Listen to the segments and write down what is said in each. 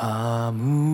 ハム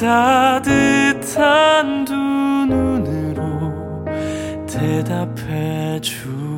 따뜻한 두 눈으로 대답해 주.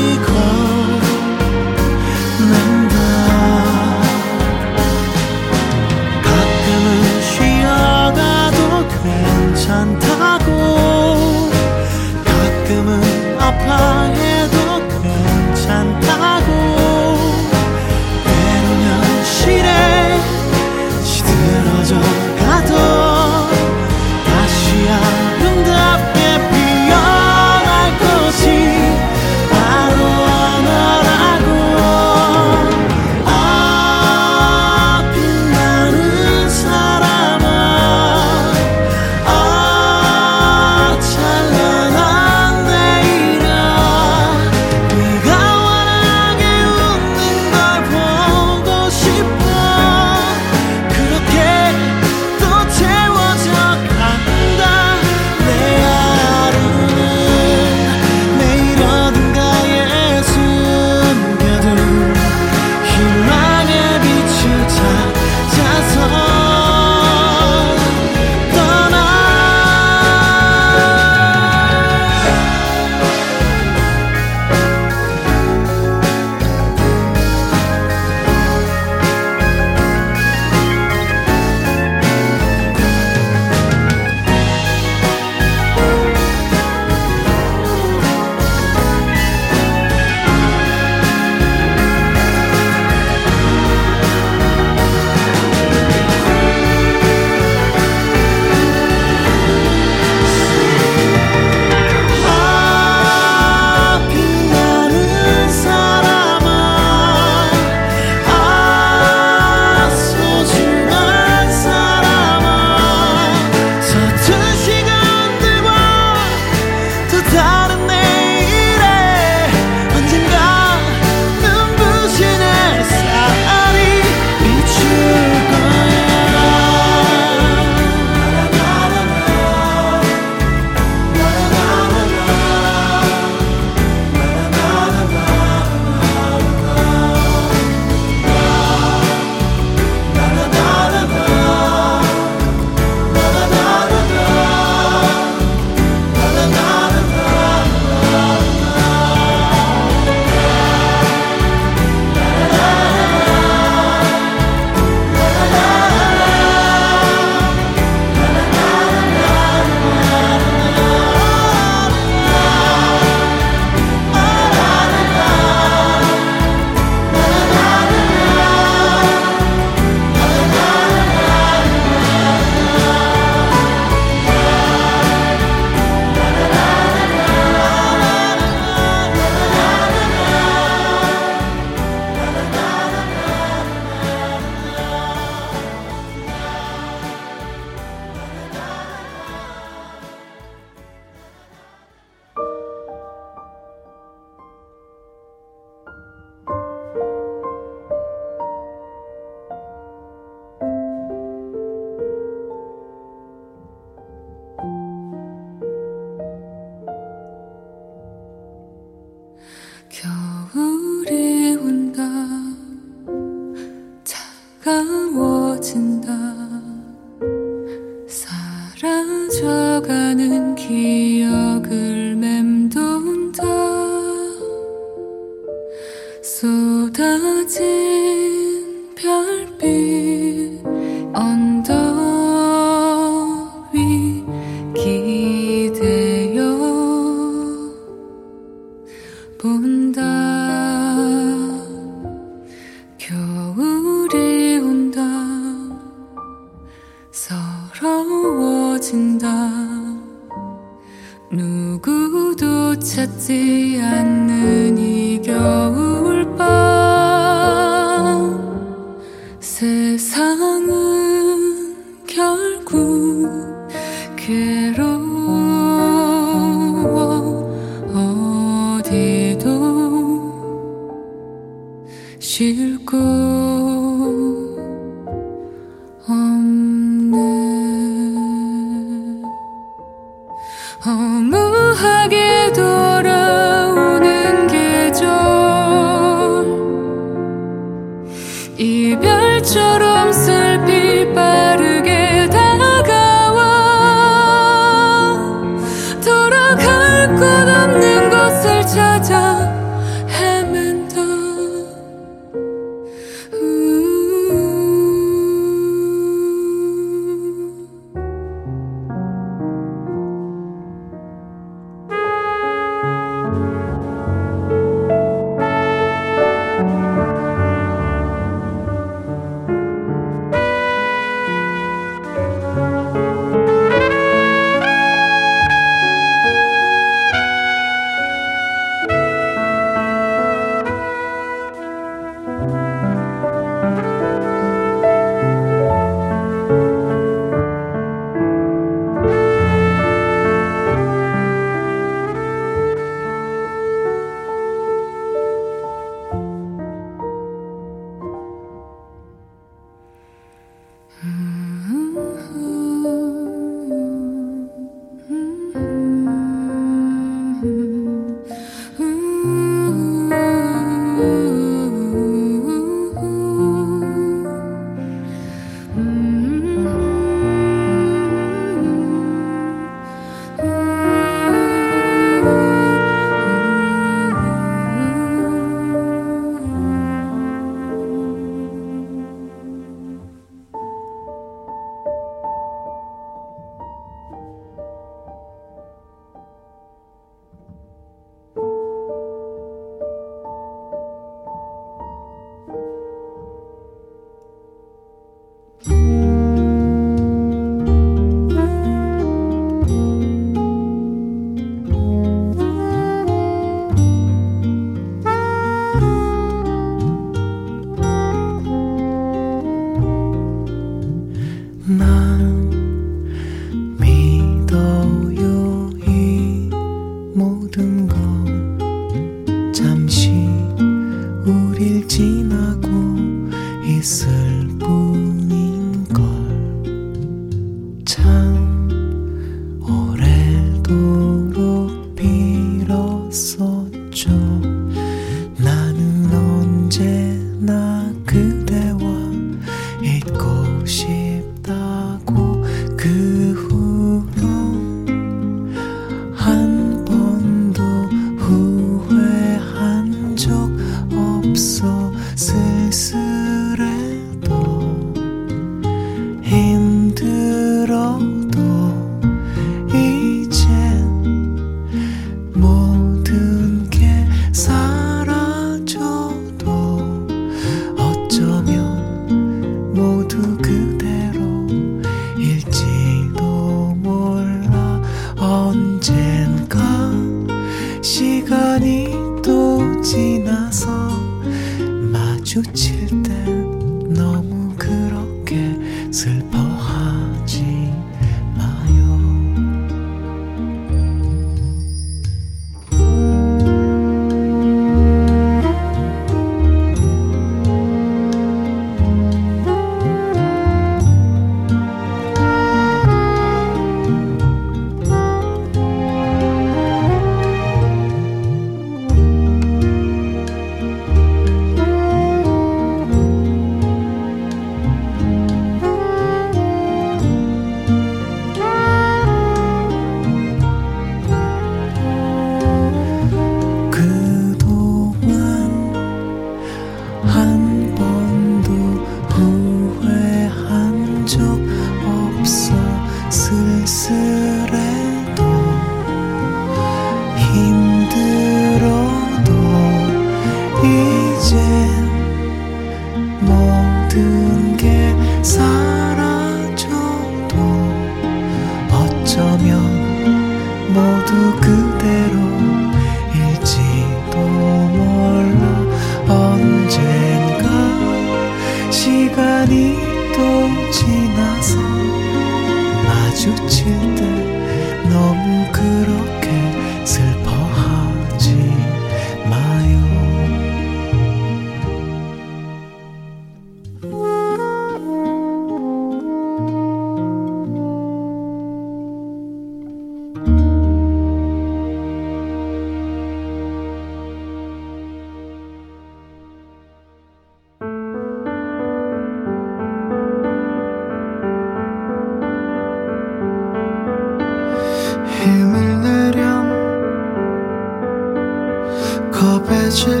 겁에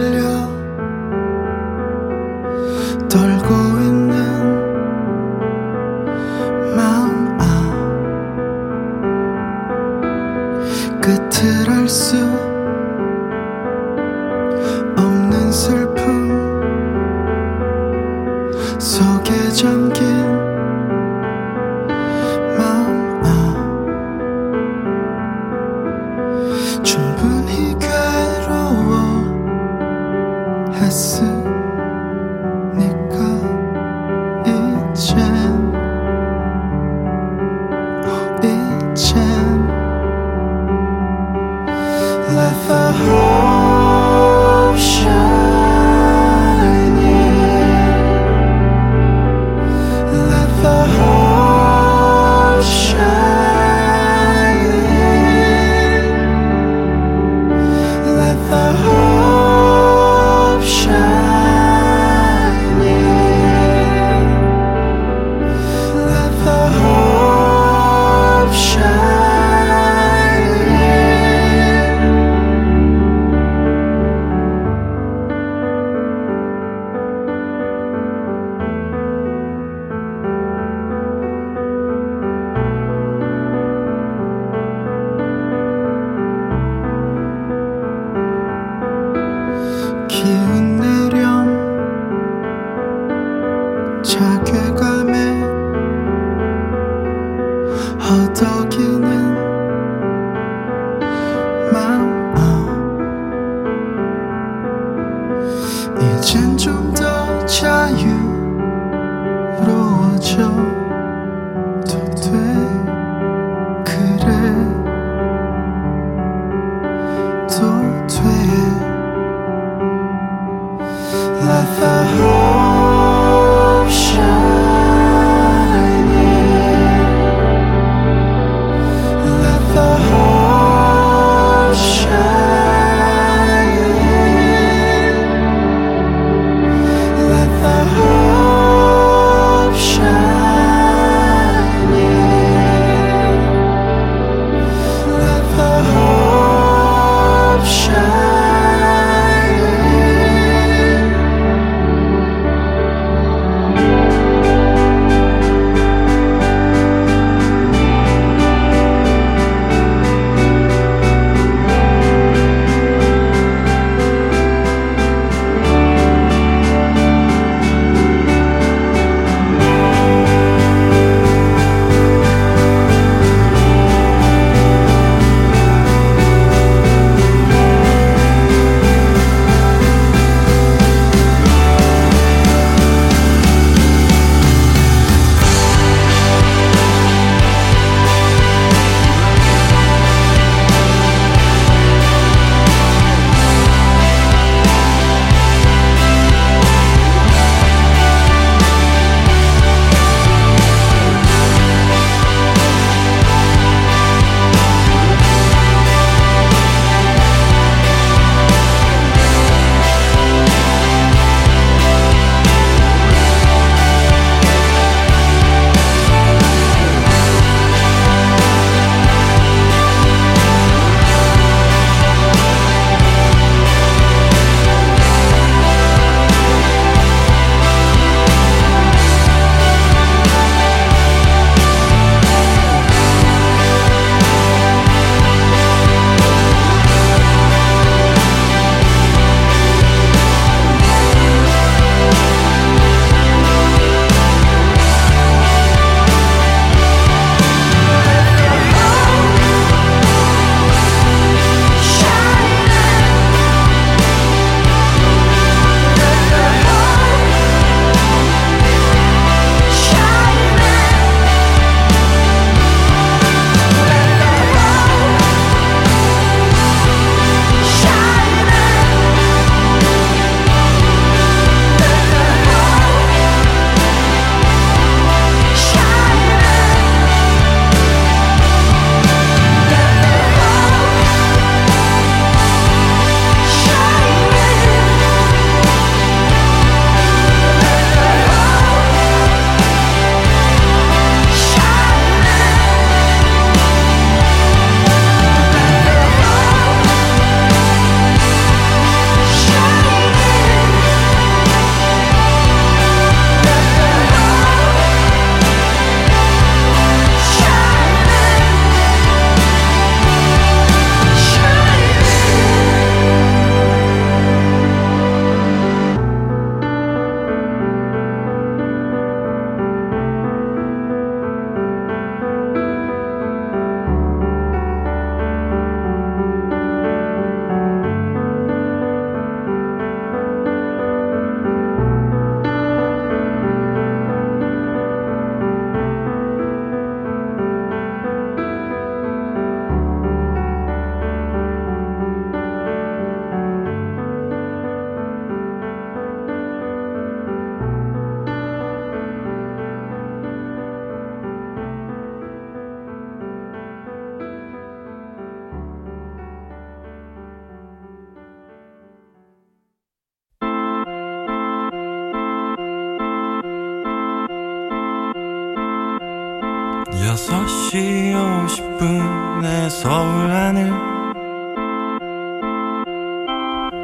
6시 50분에 서울 하늘.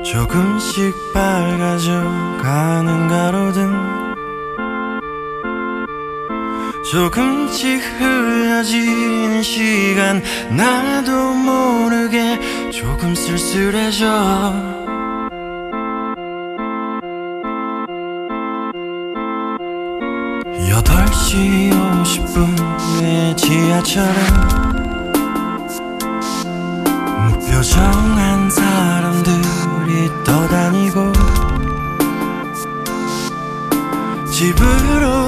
조금씩 밝아져 가는 가로등. 조금씩 흐려지는 시간 나도 모르게 조금 쓸쓸해져. 8시 50분 지하철은 무표정한 사람들이 떠다니고 집으로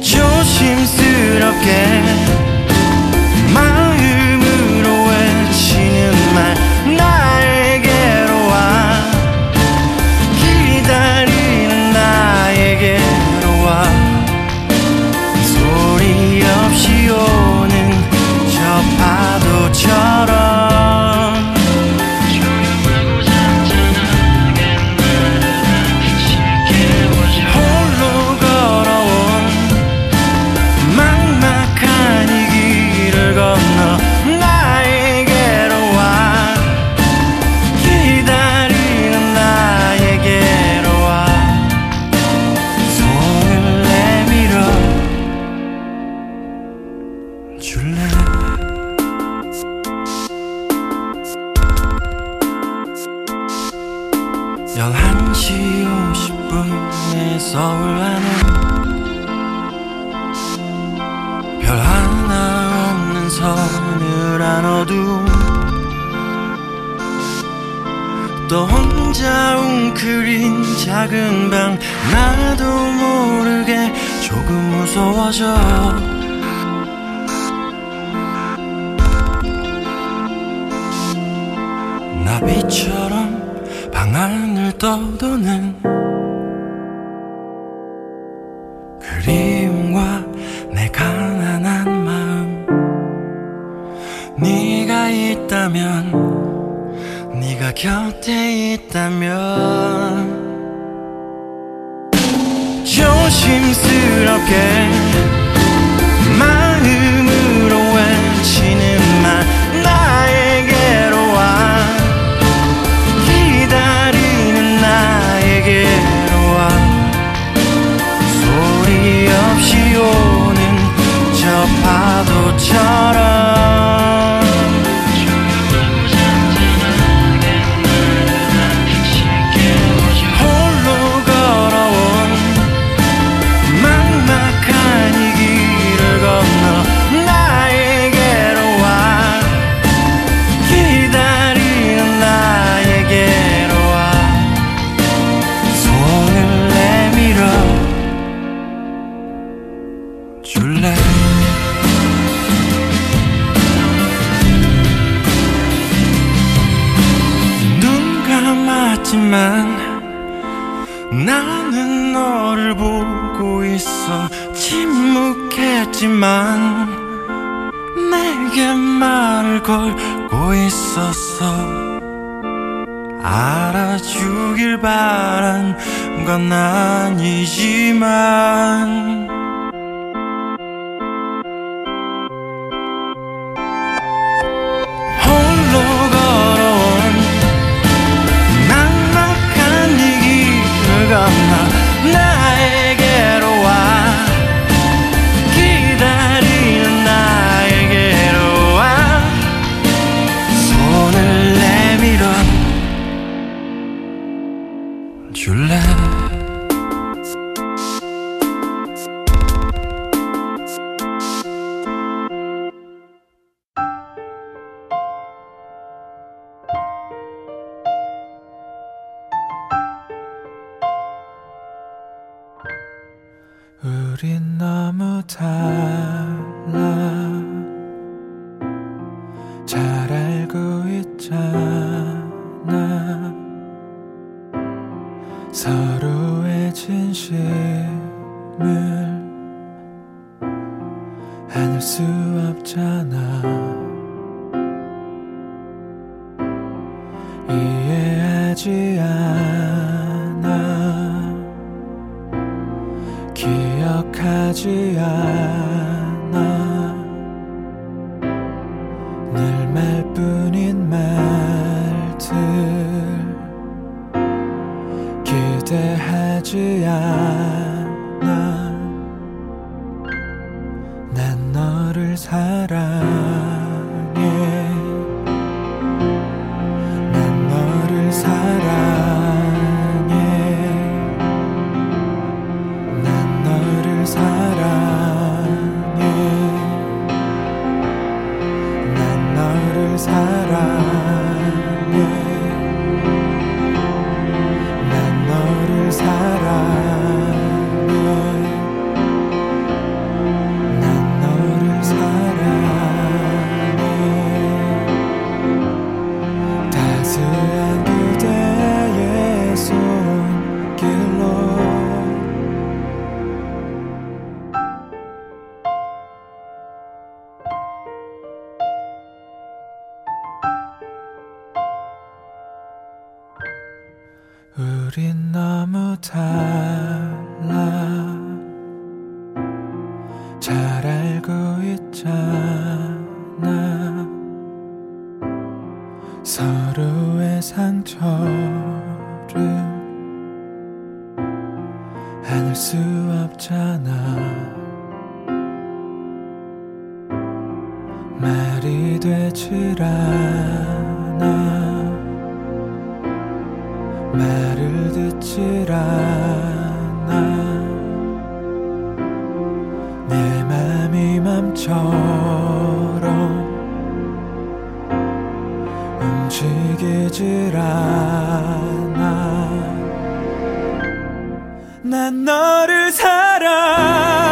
조심스럽게 사라져. 나비처럼 방안을 떠도는 그리움과 내 가난한 마음. 네가 있다면 네가 곁에 있다면 건 아니지만 기대하지 않. 듣질 않아 내 맘이 맘처럼 움직이질 않아. 난 너를 사랑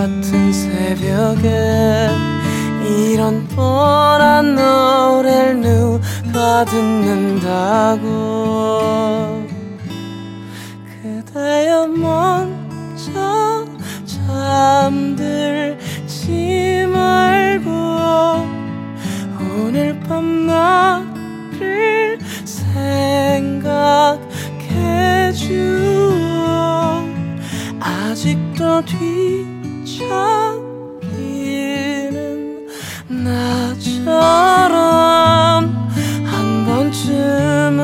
같은 새벽에 이런 뻔한 노래를 누가 듣는다고. 그대여 먼저 잠들지 말고 오늘 밤 나를 생각해줘 아직도 뒤 척이는 나처럼 한 번쯤은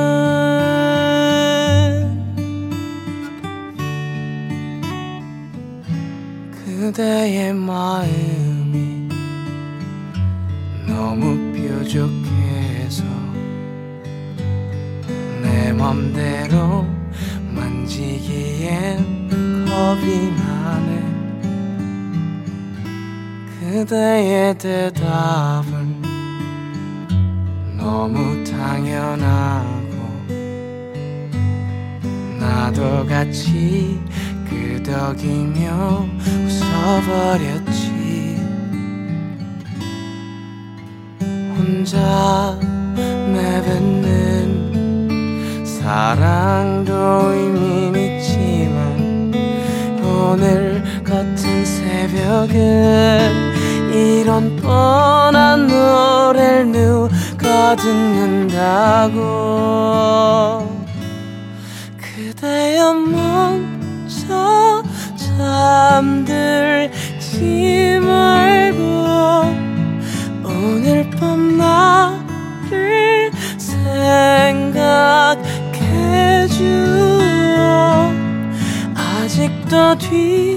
그대의 마음이 너무 뾰족해서 내 맘대로 만지기엔 겁이 나 그대의 대답은 너무 당연하고 나도 같이 끄덕이며 웃어버렸지. 혼자 내뱉는 사랑도 의미 있지만 오늘 새벽에 이런 뻔한 노래를 누가 듣는다고. 그대여 먼저 잠들지 말고 오늘 밤 나를 생각해줘 아직도 뒤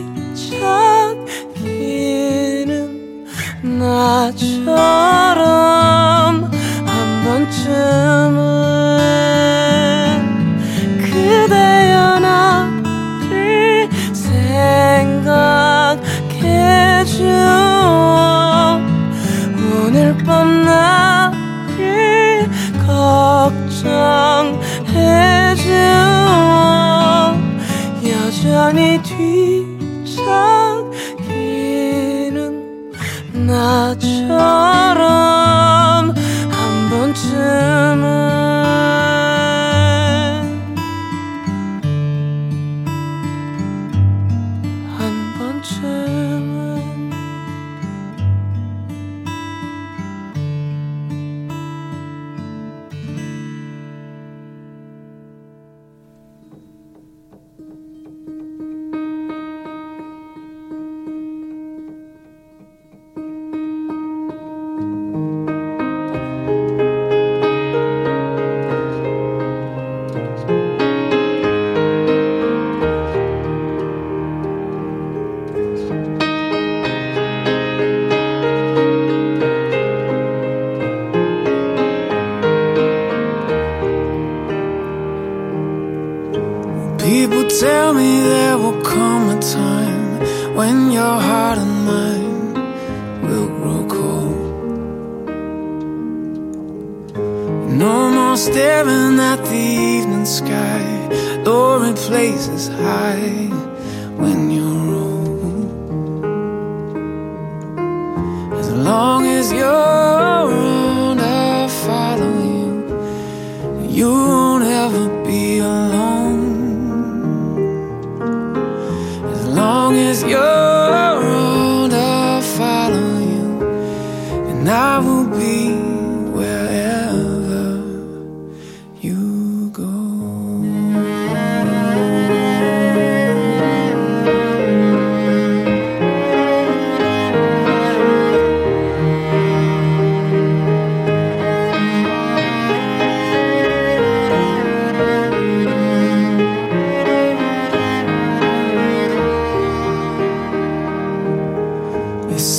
나처럼 한 번쯤은 나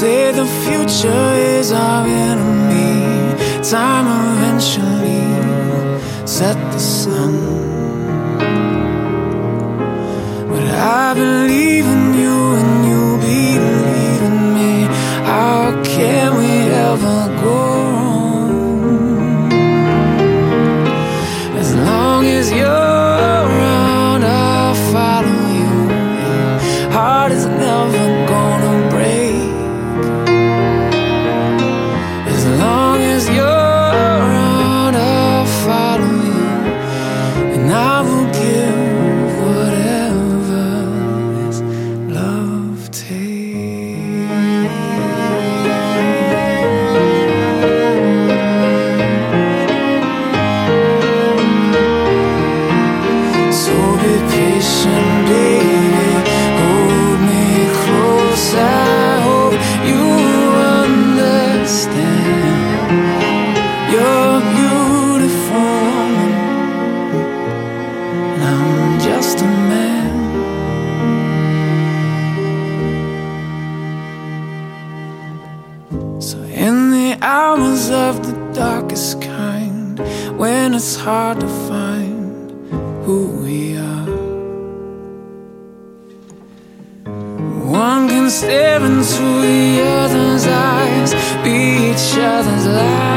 say the future is our enemy. Time eventually set the sun. But I believe stare into the other's eyes, be each other's light.